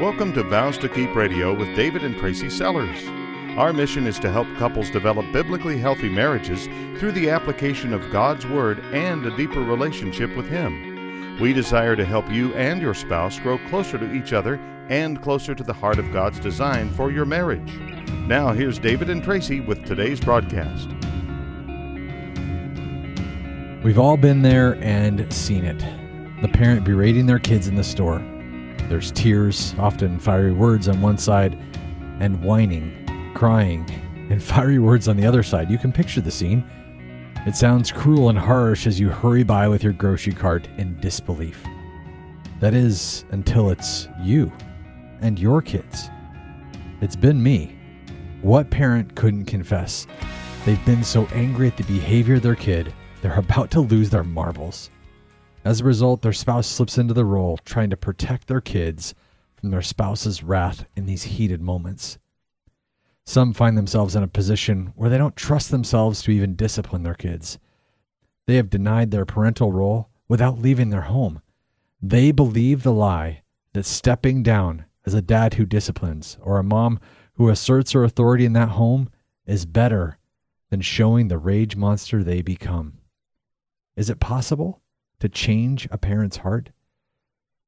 Welcome to Vows to Keep Radio with David and Tracy Sellers. Our mission is to help couples develop biblically healthy marriages through the application of God's Word and a deeper relationship with Him. We desire to help you and your spouse grow closer to each other and closer to the heart of God's design for your marriage. Now, here's David and Tracy with today's broadcast. We've all been there and seen it. The parent berating their kids in the store. There's tears, often fiery words on one side, and whining, crying, and fiery words on the other side. You can picture the scene. It sounds cruel and harsh as you hurry by with your grocery cart in disbelief. That is, until it's you and your kids. It's been me. What parent couldn't confess? They've been so angry at the behavior of their kid, they're about to lose their marbles. As a result, their spouse slips into the role, trying to protect their kids from their spouse's wrath in these heated moments. Some find themselves in a position where they don't trust themselves to even discipline their kids. They have denied their parental role without leaving their home. They believe the lie that stepping down as a dad who disciplines or a mom who asserts her authority in that home is better than showing the rage monster they become. Is it possible? To change a parent's heart?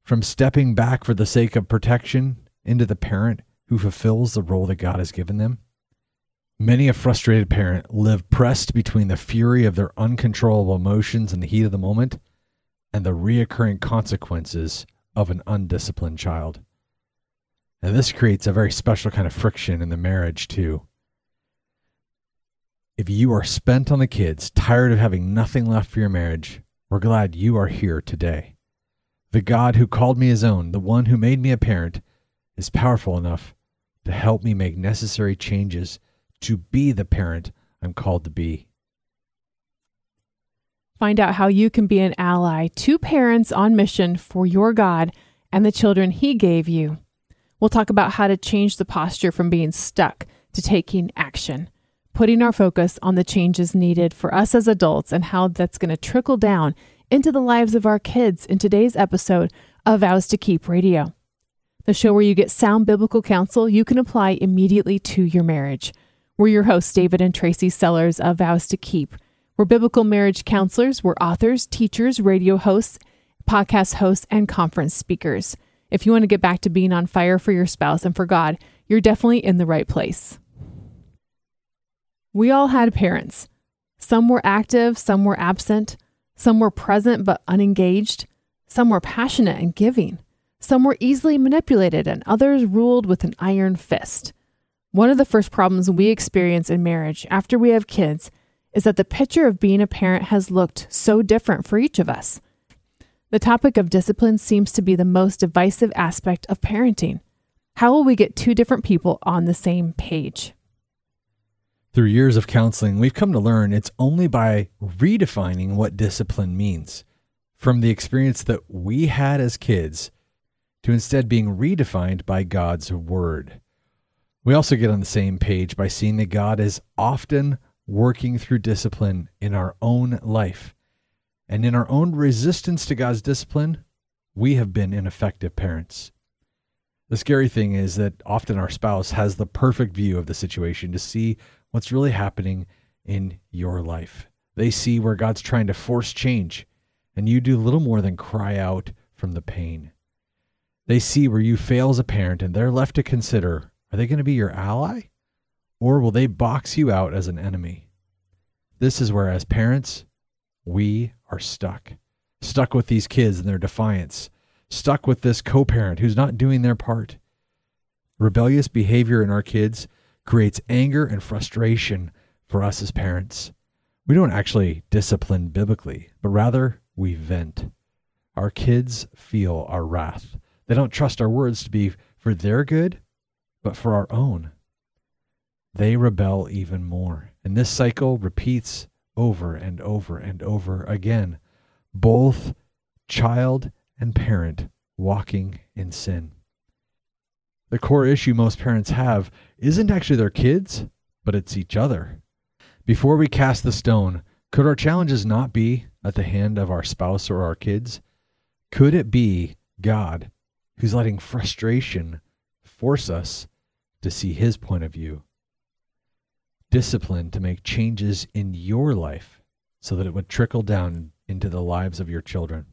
From stepping back for the sake of protection into the parent who fulfills the role that God has given them? Many a frustrated parent live pressed between the fury of their uncontrollable emotions in the heat of the moment and the reoccurring consequences of an undisciplined child. And this creates a very special kind of friction in the marriage, too. If you are spent on the kids, tired of having nothing left for your marriage, we're glad you are here today. The God who called me his own, the one who made me a parent, is powerful enough to help me make necessary changes to be the parent I'm called to be. Find out how you can be an ally to parents on mission for your God and the children He gave you. We'll talk about how to change the posture from being stuck to taking action putting our focus on the changes needed for us as adults and how that's going to trickle down into the lives of our kids in today's episode of Vows to Keep Radio, the show where you get sound biblical counsel you can apply immediately to your marriage. We're your hosts, David and Tracy Sellers of Vows to Keep. We're biblical marriage counselors, we're authors, teachers, radio hosts, podcast hosts, and conference speakers. If you want to get back to being on fire for your spouse and for God, you're definitely in the right place. We all had parents. Some were active, some were absent, some were present but unengaged, some were passionate and giving, some were easily manipulated, and others ruled with an iron fist. One of the first problems we experience in marriage after we have kids is that the picture of being a parent has looked so different for each of us. The topic of discipline seems to be the most divisive aspect of parenting. How will we get two different people on the same page? Through years of counseling, we've come to learn it's only by redefining what discipline means from the experience that we had as kids to instead being redefined by God's word. We also get on the same page by seeing that God is often working through discipline in our own life. And in our own resistance to God's discipline, we have been ineffective parents. The scary thing is that often our spouse has the perfect view of the situation to see what's really happening in your life. They see where God's trying to force change, and you do little more than cry out from the pain. They see where you fail as a parent, and they're left to consider are they going to be your ally, or will they box you out as an enemy? This is where, as parents, we are stuck. Stuck with these kids and their defiance, stuck with this co parent who's not doing their part. Rebellious behavior in our kids creates anger and frustration for us as parents. We don't actually discipline biblically, but rather we vent. Our kids feel our wrath. They don't trust our words to be for their good, but for our own. They rebel even more. And this cycle repeats over and over and over again. Both child and parent walking in sin. The core issue most parents have isn't actually their kids, but it's each other. Before we cast the stone, could our challenges not be at the hand of our spouse or our kids? Could it be God who's letting frustration force us to see his point of view. Discipline to make changes in your life so that it would trickle down into the lives of your children.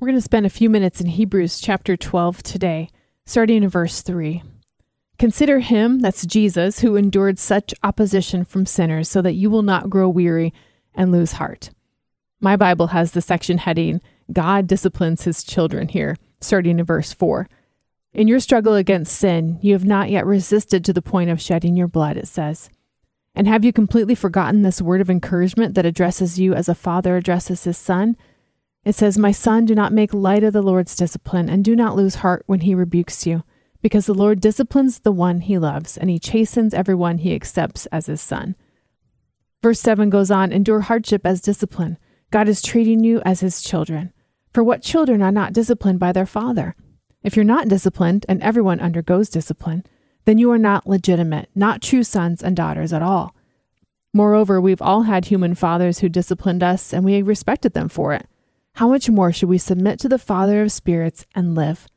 We're going to spend a few minutes in Hebrews chapter 12 today, starting in verse 3. Consider him, that's Jesus, who endured such opposition from sinners so that you will not grow weary and lose heart. My Bible has the section heading, God disciplines his children here, starting in verse 4. In your struggle against sin, you have not yet resisted to the point of shedding your blood, it says. And have you completely forgotten this word of encouragement that addresses you as a father addresses his son? It says, My son, do not make light of the Lord's discipline, and do not lose heart when he rebukes you, because the Lord disciplines the one he loves, and he chastens everyone he accepts as his son. Verse 7 goes on Endure hardship as discipline. God is treating you as his children. For what children are not disciplined by their father? If you're not disciplined, and everyone undergoes discipline, then you are not legitimate, not true sons and daughters at all. Moreover, we've all had human fathers who disciplined us, and we respected them for it how much more should we submit to the Father of spirits and live?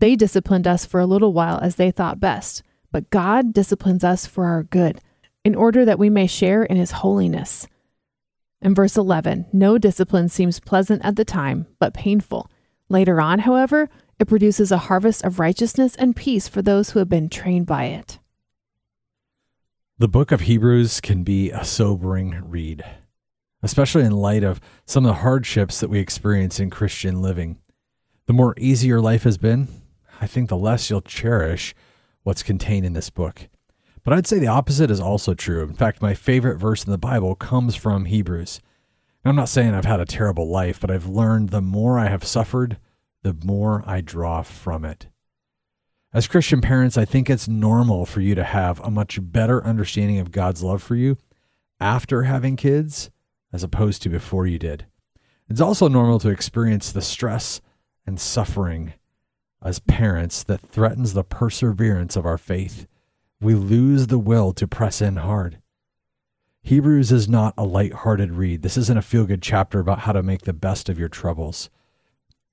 They disciplined us for a little while as they thought best, but God disciplines us for our good, in order that we may share in his holiness. In verse 11, no discipline seems pleasant at the time, but painful. Later on, however, it produces a harvest of righteousness and peace for those who have been trained by it. The book of Hebrews can be a sobering read especially in light of some of the hardships that we experience in Christian living. The more easy your life has been, I think the less you'll cherish what's contained in this book. But I'd say the opposite is also true. In fact, my favorite verse in the Bible comes from Hebrews. I'm not saying I've had a terrible life, but I've learned the more I have suffered, the more I draw from it. As Christian parents, I think it's normal for you to have a much better understanding of God's love for you after having kids as opposed to before you did. It's also normal to experience the stress and suffering as parents that threatens the perseverance of our faith. We lose the will to press in hard. Hebrews is not a light-hearted read. This isn't a feel-good chapter about how to make the best of your troubles.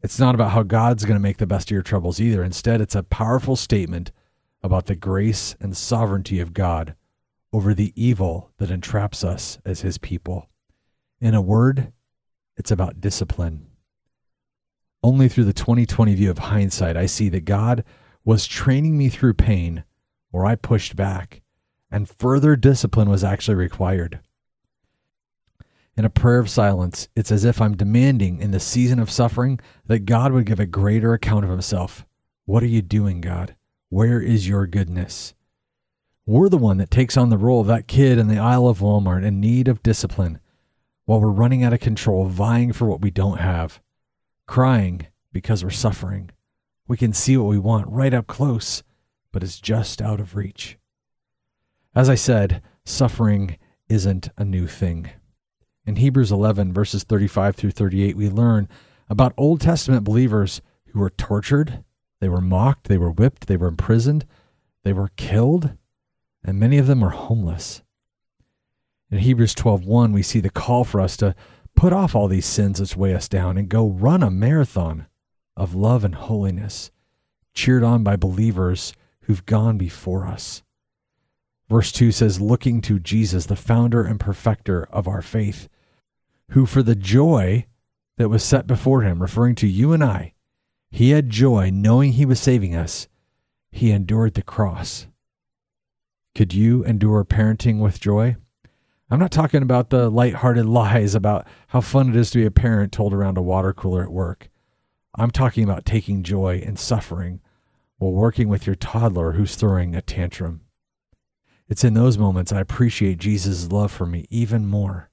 It's not about how God's going to make the best of your troubles either. Instead, it's a powerful statement about the grace and sovereignty of God over the evil that entraps us as his people. In a word, it's about discipline. Only through the 2020 view of hindsight, I see that God was training me through pain where I pushed back, and further discipline was actually required. In a prayer of silence, it's as if I'm demanding in the season of suffering that God would give a greater account of himself. What are you doing, God? Where is your goodness? We're the one that takes on the role of that kid in the aisle of Walmart in need of discipline while we're running out of control, vying for what we don't have, crying because we're suffering. We can see what we want right up close, but it's just out of reach. As I said, suffering isn't a new thing. In Hebrews 11, verses 35 through 38, we learn about Old Testament believers who were tortured, they were mocked, they were whipped, they were imprisoned, they were killed, and many of them were homeless. In Hebrews 12:1, we see the call for us to put off all these sins that weigh us down and go run a marathon of love and holiness, cheered on by believers who've gone before us. Verse 2 says, looking to Jesus, the founder and perfecter of our faith, who for the joy that was set before him, referring to you and I, he had joy knowing he was saving us. He endured the cross. Could you endure parenting with joy? I'm not talking about the light-hearted lies about how fun it is to be a parent told around a water cooler at work. I'm talking about taking joy in suffering while working with your toddler who's throwing a tantrum. It's in those moments I appreciate Jesus' love for me even more.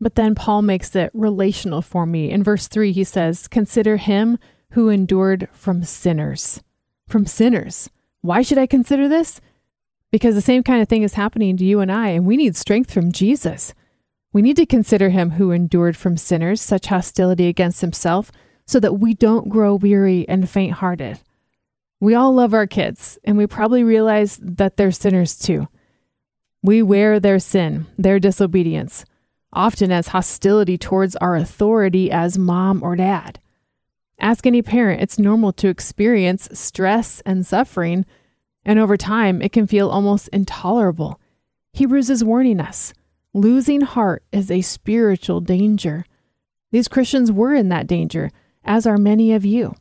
But then Paul makes it relational for me. In verse 3, he says, Consider him who endured from sinners. From sinners. Why should I consider this? Because the same kind of thing is happening to you and I, and we need strength from Jesus. We need to consider him who endured from sinners such hostility against himself so that we don't grow weary and faint hearted. We all love our kids, and we probably realize that they're sinners too. We wear their sin, their disobedience, often as hostility towards our authority as mom or dad. Ask any parent, it's normal to experience stress and suffering, and over time, it can feel almost intolerable. Hebrews is warning us losing heart is a spiritual danger. These Christians were in that danger, as are many of you.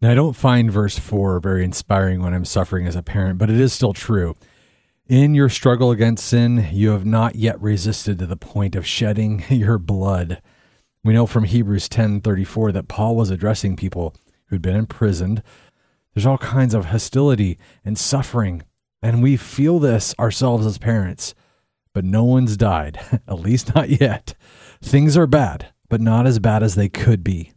Now, I don't find verse 4 very inspiring when I'm suffering as a parent, but it is still true. In your struggle against sin, you have not yet resisted to the point of shedding your blood. We know from Hebrews 10:34 that Paul was addressing people who'd been imprisoned. There's all kinds of hostility and suffering, and we feel this ourselves as parents. But no one's died, at least not yet. Things are bad, but not as bad as they could be.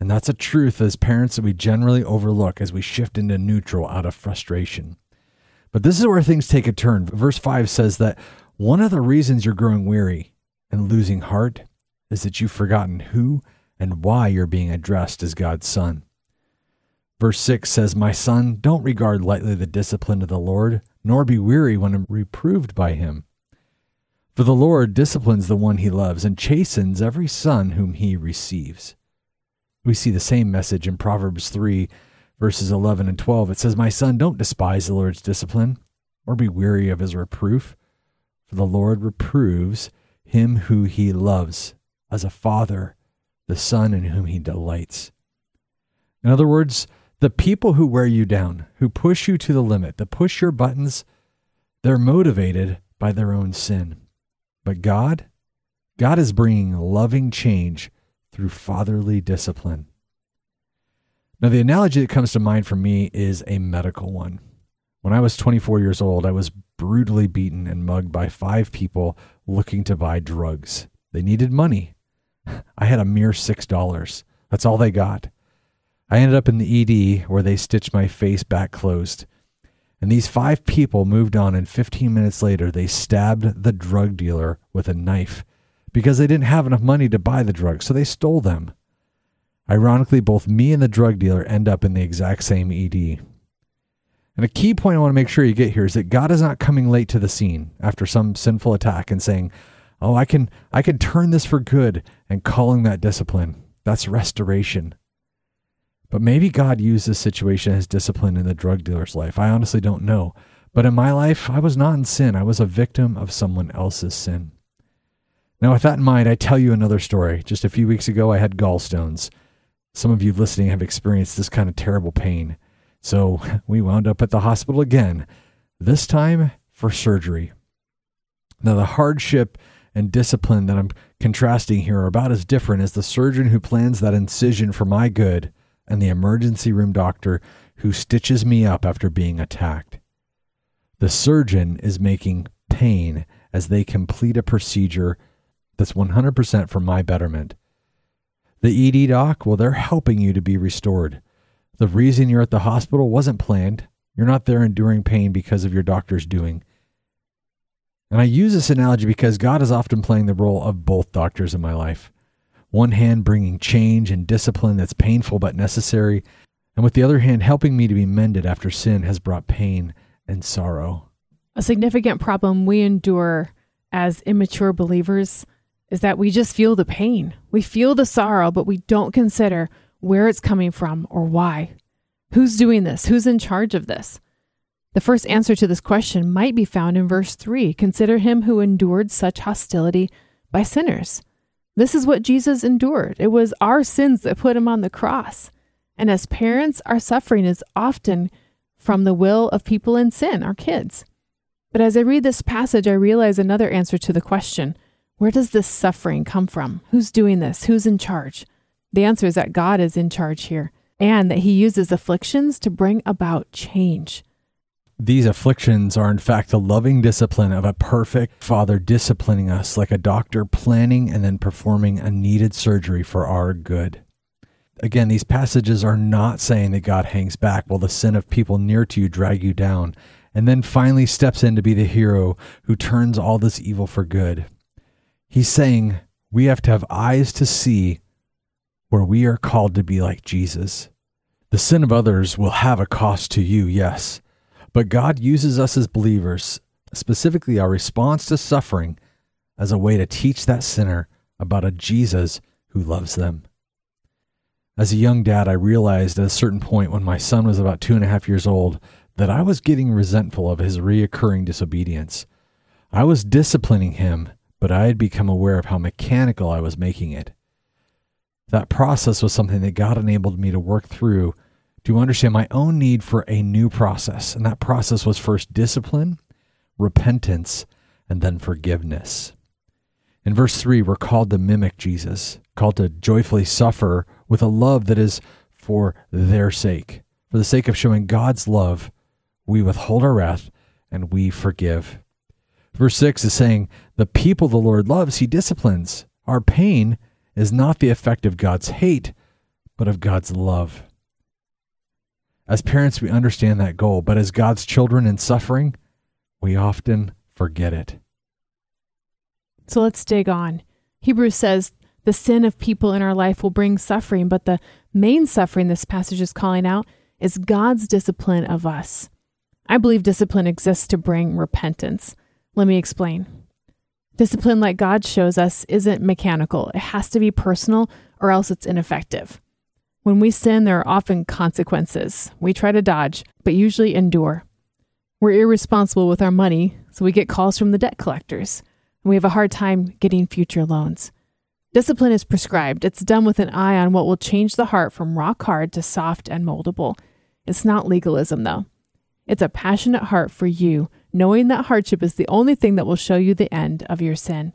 And that's a truth as parents that we generally overlook as we shift into neutral out of frustration. But this is where things take a turn. Verse 5 says that one of the reasons you're growing weary and losing heart is that you've forgotten who and why you're being addressed as God's son. Verse 6 says, My son, don't regard lightly the discipline of the Lord, nor be weary when reproved by him. For the Lord disciplines the one he loves and chastens every son whom he receives. We see the same message in Proverbs 3, verses 11 and 12. It says, My son, don't despise the Lord's discipline, or be weary of his reproof, for the Lord reproves him who he loves as a father, the son in whom he delights. In other words, the people who wear you down, who push you to the limit, that push your buttons, they're motivated by their own sin. But God, God is bringing loving change through fatherly discipline. Now, the analogy that comes to mind for me is a medical one. When I was 24 years old, I was brutally beaten and mugged by five people looking to buy drugs. They needed money. I had a mere $6. That's all they got. I ended up in the ED where they stitched my face back closed. And these five people moved on, and 15 minutes later, they stabbed the drug dealer with a knife because they didn't have enough money to buy the drugs, so they stole them. Ironically, both me and the drug dealer end up in the exact same ED. And a key point I want to make sure you get here is that God is not coming late to the scene after some sinful attack and saying, "Oh, I can I can turn this for good," and calling that discipline. That's restoration. But maybe God used this situation as discipline in the drug dealer's life. I honestly don't know. But in my life, I was not in sin. I was a victim of someone else's sin. Now, with that in mind, I tell you another story. Just a few weeks ago, I had gallstones. Some of you listening have experienced this kind of terrible pain. So we wound up at the hospital again, this time for surgery. Now, the hardship and discipline that I'm contrasting here are about as different as the surgeon who plans that incision for my good and the emergency room doctor who stitches me up after being attacked. The surgeon is making pain as they complete a procedure that's 100% for my betterment. The ED doc, well, they're helping you to be restored. The reason you're at the hospital wasn't planned. You're not there enduring pain because of your doctor's doing. And I use this analogy because God is often playing the role of both doctors in my life. One hand bringing change and discipline that's painful but necessary, and with the other hand helping me to be mended after sin has brought pain and sorrow. A significant problem we endure as immature believers is that we just feel the pain. We feel the sorrow, but we don't consider where it's coming from or why. Who's doing this? Who's in charge of this? The first answer to this question might be found in verse 3 Consider him who endured such hostility by sinners. This is what Jesus endured. It was our sins that put him on the cross. And as parents, our suffering is often from the will of people in sin, our kids. But as I read this passage, I realize another answer to the question where does this suffering come from? Who's doing this? Who's in charge? The answer is that God is in charge here and that he uses afflictions to bring about change. These afflictions are, in fact, the loving discipline of a perfect father disciplining us like a doctor planning and then performing a needed surgery for our good. Again, these passages are not saying that God hangs back while the sin of people near to you drag you down and then finally steps in to be the hero who turns all this evil for good. He's saying we have to have eyes to see where we are called to be like Jesus. The sin of others will have a cost to you, yes, but God uses us as believers, specifically our response to suffering, as a way to teach that sinner about a Jesus who loves them. As a young dad, I realized at a certain point when my son was about two and a half years old that I was getting resentful of his reoccurring disobedience. I was disciplining him, but I had become aware of how mechanical I was making it. That process was something that God enabled me to work through to understand my own need for a new process. And that process was first discipline, repentance, and then forgiveness. In verse 3, we're called to mimic Jesus, called to joyfully suffer with a love that is for their sake. For the sake of showing God's love, we withhold our wrath and we forgive. Verse 6 is saying, The people the Lord loves, he disciplines. Our pain is not the effect of God's hate, but of God's love. As parents, we understand that goal, but as God's children in suffering, we often forget it. So let's dig on. Hebrews says the sin of people in our life will bring suffering, but the main suffering this passage is calling out is God's discipline of us. I believe discipline exists to bring repentance. Let me explain. Discipline, like God shows us, isn't mechanical. It has to be personal, or else it's ineffective. When we sin, there are often consequences. We try to dodge, but usually endure. We're irresponsible with our money, so we get calls from the debt collectors, and we have a hard time getting future loans. Discipline is prescribed. It's done with an eye on what will change the heart from rock hard to soft and moldable. It's not legalism, though. It's a passionate heart for you knowing that hardship is the only thing that will show you the end of your sin.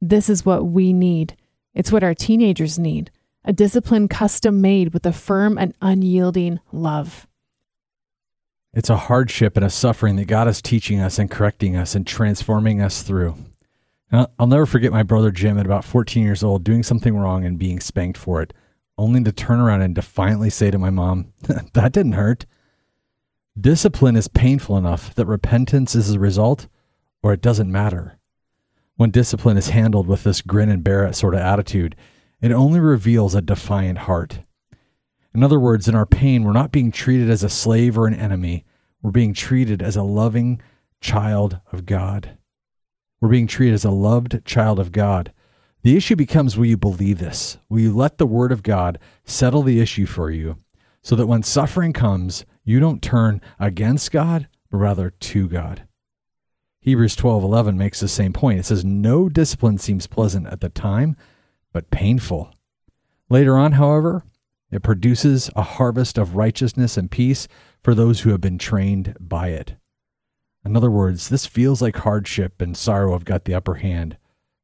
This is what we need. It's what our teenagers need a discipline custom made with a firm and unyielding love. It's a hardship and a suffering that God is teaching us and correcting us and transforming us through. I'll never forget my brother Jim at about 14 years old doing something wrong and being spanked for it, only to turn around and defiantly say to my mom, That didn't hurt. Discipline is painful enough that repentance is the result, or it doesn't matter. When discipline is handled with this grin and bear it sort of attitude, it only reveals a defiant heart. In other words, in our pain, we're not being treated as a slave or an enemy. We're being treated as a loving child of God. We're being treated as a loved child of God. The issue becomes will you believe this? Will you let the word of God settle the issue for you so that when suffering comes, you don't turn against God, but rather to God. Hebrews 12:11 makes the same point. It says no discipline seems pleasant at the time, but painful. Later on, however, it produces a harvest of righteousness and peace for those who have been trained by it. In other words, this feels like hardship and sorrow have got the upper hand.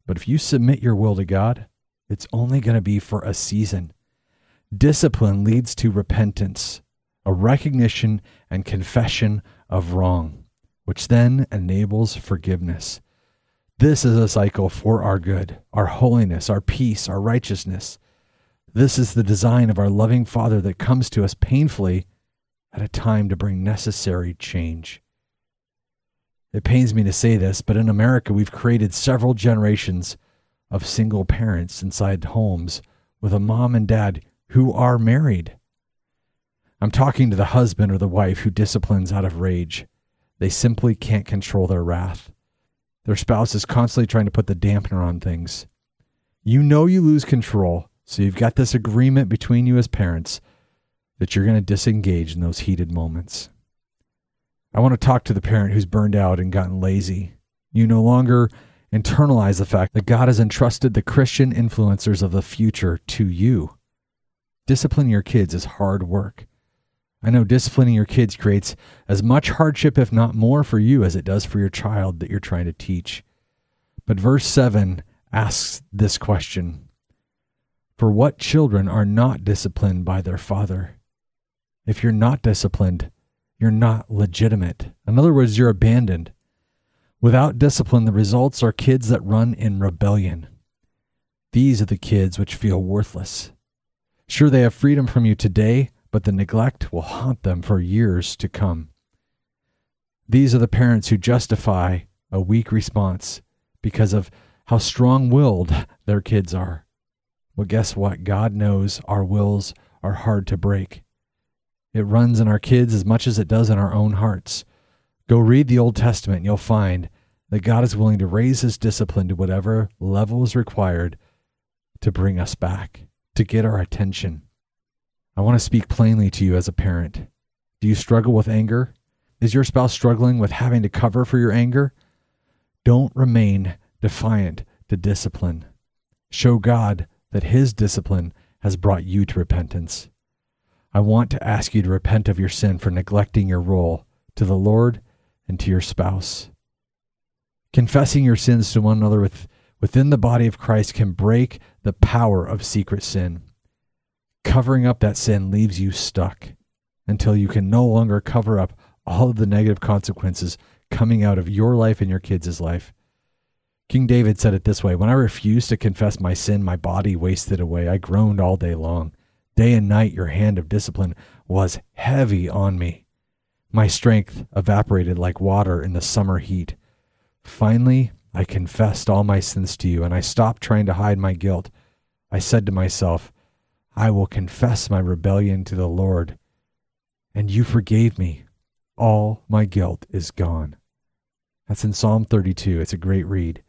But if you submit your will to God, it's only going to be for a season. Discipline leads to repentance, a recognition and confession of wrong, which then enables forgiveness. This is a cycle for our good, our holiness, our peace, our righteousness. This is the design of our loving Father that comes to us painfully at a time to bring necessary change. It pains me to say this, but in America, we've created several generations of single parents inside homes with a mom and dad who are married. I'm talking to the husband or the wife who disciplines out of rage. They simply can't control their wrath. Their spouse is constantly trying to put the dampener on things. You know you lose control, so you've got this agreement between you as parents that you're going to disengage in those heated moments. I want to talk to the parent who's burned out and gotten lazy. You no longer internalize the fact that God has entrusted the Christian influencers of the future to you. Disciplining your kids is hard work. I know disciplining your kids creates as much hardship, if not more, for you as it does for your child that you're trying to teach. But verse 7 asks this question For what children are not disciplined by their father? If you're not disciplined, you're not legitimate. In other words, you're abandoned. Without discipline, the results are kids that run in rebellion. These are the kids which feel worthless. Sure, they have freedom from you today, but the neglect will haunt them for years to come. These are the parents who justify a weak response because of how strong willed their kids are. Well, guess what? God knows our wills are hard to break. It runs in our kids as much as it does in our own hearts. Go read the Old Testament, and you'll find that God is willing to raise his discipline to whatever level is required to bring us back, to get our attention. I want to speak plainly to you as a parent. Do you struggle with anger? Is your spouse struggling with having to cover for your anger? Don't remain defiant to discipline. Show God that His discipline has brought you to repentance. I want to ask you to repent of your sin for neglecting your role to the Lord and to your spouse. Confessing your sins to one another with, within the body of Christ can break the power of secret sin. Covering up that sin leaves you stuck until you can no longer cover up all of the negative consequences coming out of your life and your kids' life. King David said it this way When I refused to confess my sin, my body wasted away. I groaned all day long. Day and night, your hand of discipline was heavy on me. My strength evaporated like water in the summer heat. Finally, I confessed all my sins to you, and I stopped trying to hide my guilt. I said to myself, I will confess my rebellion to the Lord, and you forgave me. All my guilt is gone. That's in Psalm 32. It's a great read.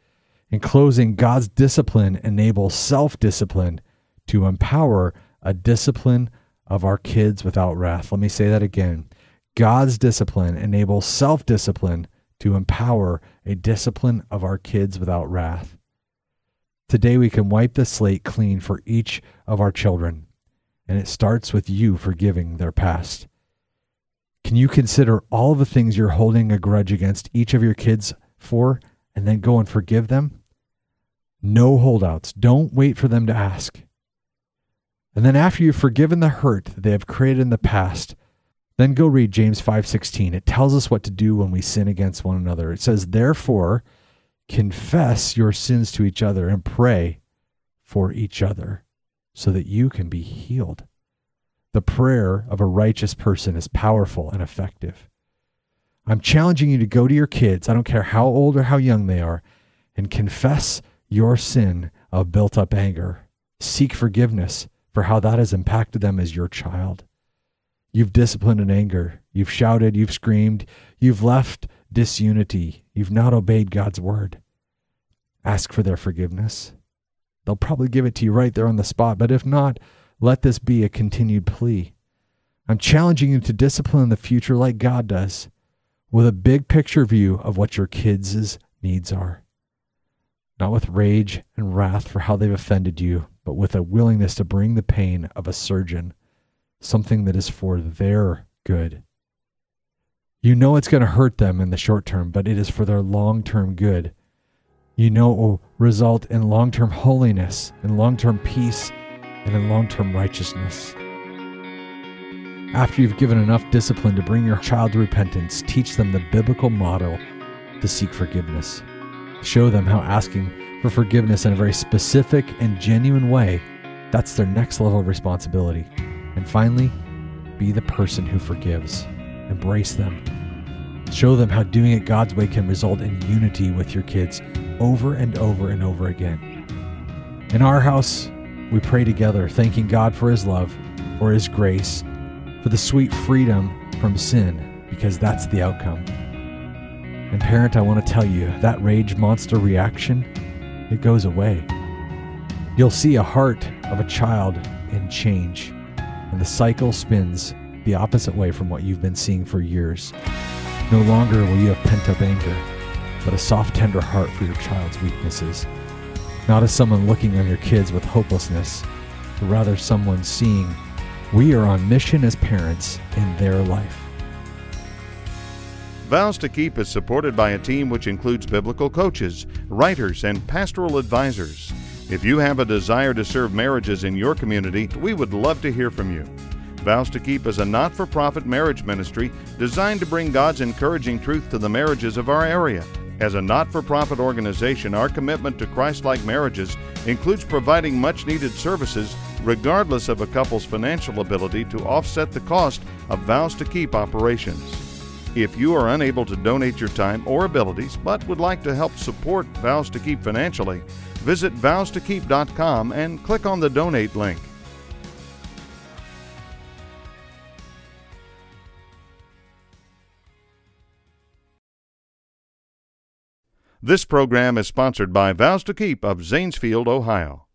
In closing, God's discipline enables self discipline to empower a discipline of our kids without wrath. Let me say that again. God's discipline enables self discipline to empower a discipline of our kids without wrath. Today, we can wipe the slate clean for each of our children, and it starts with you forgiving their past. Can you consider all the things you're holding a grudge against each of your kids for and then go and forgive them? No holdouts. Don't wait for them to ask. And then after you've forgiven the hurt they have created in the past, then go read James 5:16. It tells us what to do when we sin against one another. It says, "Therefore, confess your sins to each other and pray for each other so that you can be healed." The prayer of a righteous person is powerful and effective. I'm challenging you to go to your kids, I don't care how old or how young they are, and confess your sin of built up anger. Seek forgiveness for how that has impacted them as your child. You've disciplined in anger. You've shouted. You've screamed. You've left disunity. You've not obeyed God's word. Ask for their forgiveness. They'll probably give it to you right there on the spot, but if not, let this be a continued plea. I'm challenging you to discipline in the future like God does, with a big picture view of what your kids' needs are not with rage and wrath for how they've offended you, but with a willingness to bring the pain of a surgeon, something that is for their good. You know it's going to hurt them in the short term, but it is for their long term good. You know it will result in long term holiness, in long term peace, and in long term righteousness. After you've given enough discipline to bring your child to repentance, teach them the biblical model to seek forgiveness. Show them how asking for forgiveness in a very specific and genuine way, that's their next level of responsibility. And finally, be the person who forgives. Embrace them. Show them how doing it God's way can result in unity with your kids over and over and over again. In our house, we pray together, thanking God for His love, for His grace, for the sweet freedom from sin, because that's the outcome. And parent, I want to tell you that rage monster reaction, it goes away. You'll see a heart of a child in change, and the cycle spins the opposite way from what you've been seeing for years. No longer will you have pent up anger, but a soft, tender heart for your child's weaknesses. Not as someone looking on your kids with hopelessness, but rather someone seeing we are on mission as parents in their life. Vows to Keep is supported by a team which includes biblical coaches, writers, and pastoral advisors. If you have a desire to serve marriages in your community, we would love to hear from you. Vows to Keep is a not for profit marriage ministry designed to bring God's encouraging truth to the marriages of our area. As a not for profit organization, our commitment to Christ like marriages includes providing much needed services regardless of a couple's financial ability to offset the cost of Vows to Keep operations. If you are unable to donate your time or abilities but would like to help support Vows to Keep financially, visit vowstokeep.com and click on the donate link. This program is sponsored by Vows to Keep of Zanesfield, Ohio.